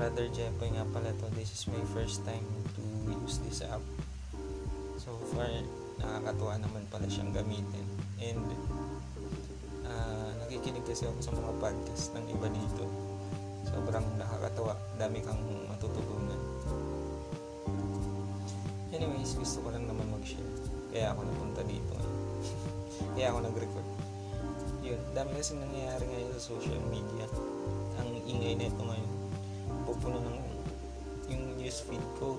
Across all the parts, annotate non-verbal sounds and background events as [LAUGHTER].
Brother Jempoy nga pala to. This is my first time to use this app. So far, nakakatuwa naman pala siyang gamitin. And uh, nakikinig kasi ako sa mga podcast ng iba dito. Sobrang nakakatawa. Dami kang matututunan. Anyways, gusto ko lang naman mag-share. Kaya ako napunta dito. [LAUGHS] Kaya ako nag-record. Yun, dami kasi nangyayari ngayon sa social media. Ingay na ito ngayon. Pupuno ng yung newsfeed ko,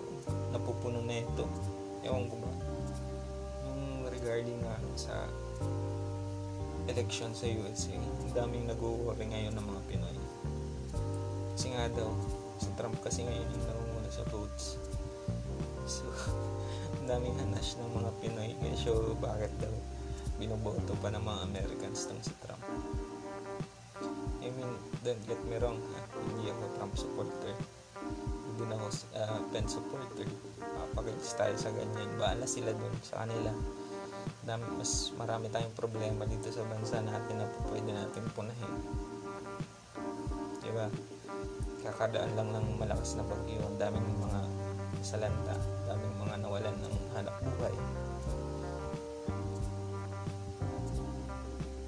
napupuno na ito. Ewan ko ba? Yung regarding nga sa election sa USA, ang daming nag-worry ngayon ng mga Pinoy. Kasi nga daw, si Trump kasi ngayon yung nangunguna sa votes. So, [LAUGHS] daming hanas ng mga Pinoy. Kaya so, bakit daw binoboto pa ng mga Americans tong si Trump? I mean, don't get me wrong, ha? hindi ako Trump supporter. Hindi na ako uh, Pen supporter. Papagalis tayo sa ganyan. Bahala sila dun sa kanila. Dami, mas marami tayong problema dito sa bansa natin na pwede natin punahin. Diba? Kakadaan lang ng malakas na bagyo. Ang daming mga salanta. Daming mga nawalan ng hanap buhay.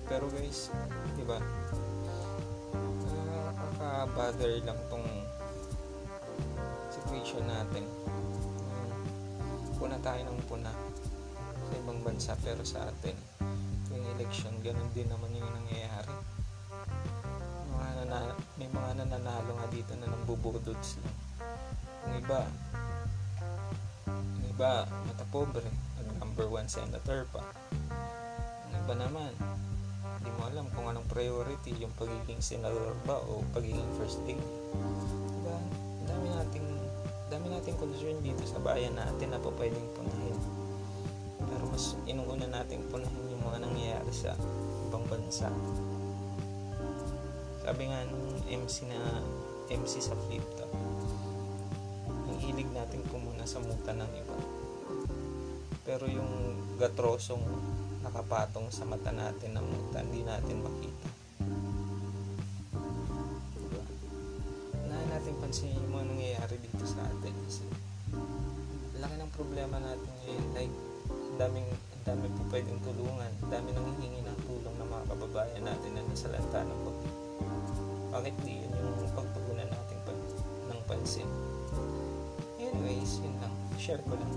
Pero guys, di Nakaka-bother lang tong situation natin. Puna tayo ng puna sa ibang bansa pero sa atin yung election ganun din naman yung nangyayari. Mga nana, may mga nananalo nga dito na nambubudods lang yung iba yung iba matapobre. Number one senator pa. Yung iba naman hindi mo alam kung anong priority yung pagiging senador ba o pagiging first lady diba? Dami nating dami nating concern dito sa bayan natin na po pwedeng punahin. Pero mas inuuna natin punahin yung mga nangyayari sa ibang bansa. Sabi nga nung MC na MC sa flip top ang hilig natin pumuna sa muta ng iba. Pero yung gatrosong nakapatong sa mata natin ng hindi natin makita. Diba? Unahin natin pansinin yung mga nangyayari dito sa atin kasi laki ng problema natin ngayon like daming dami po pwedeng tulungan dami nang hihingi ng tulong ng mga kababayan natin na nasa lanta ng bagyo bakit di? Yun yung pagtugunan natin pag, ng pansin. Anyways yun lang. Share ko lang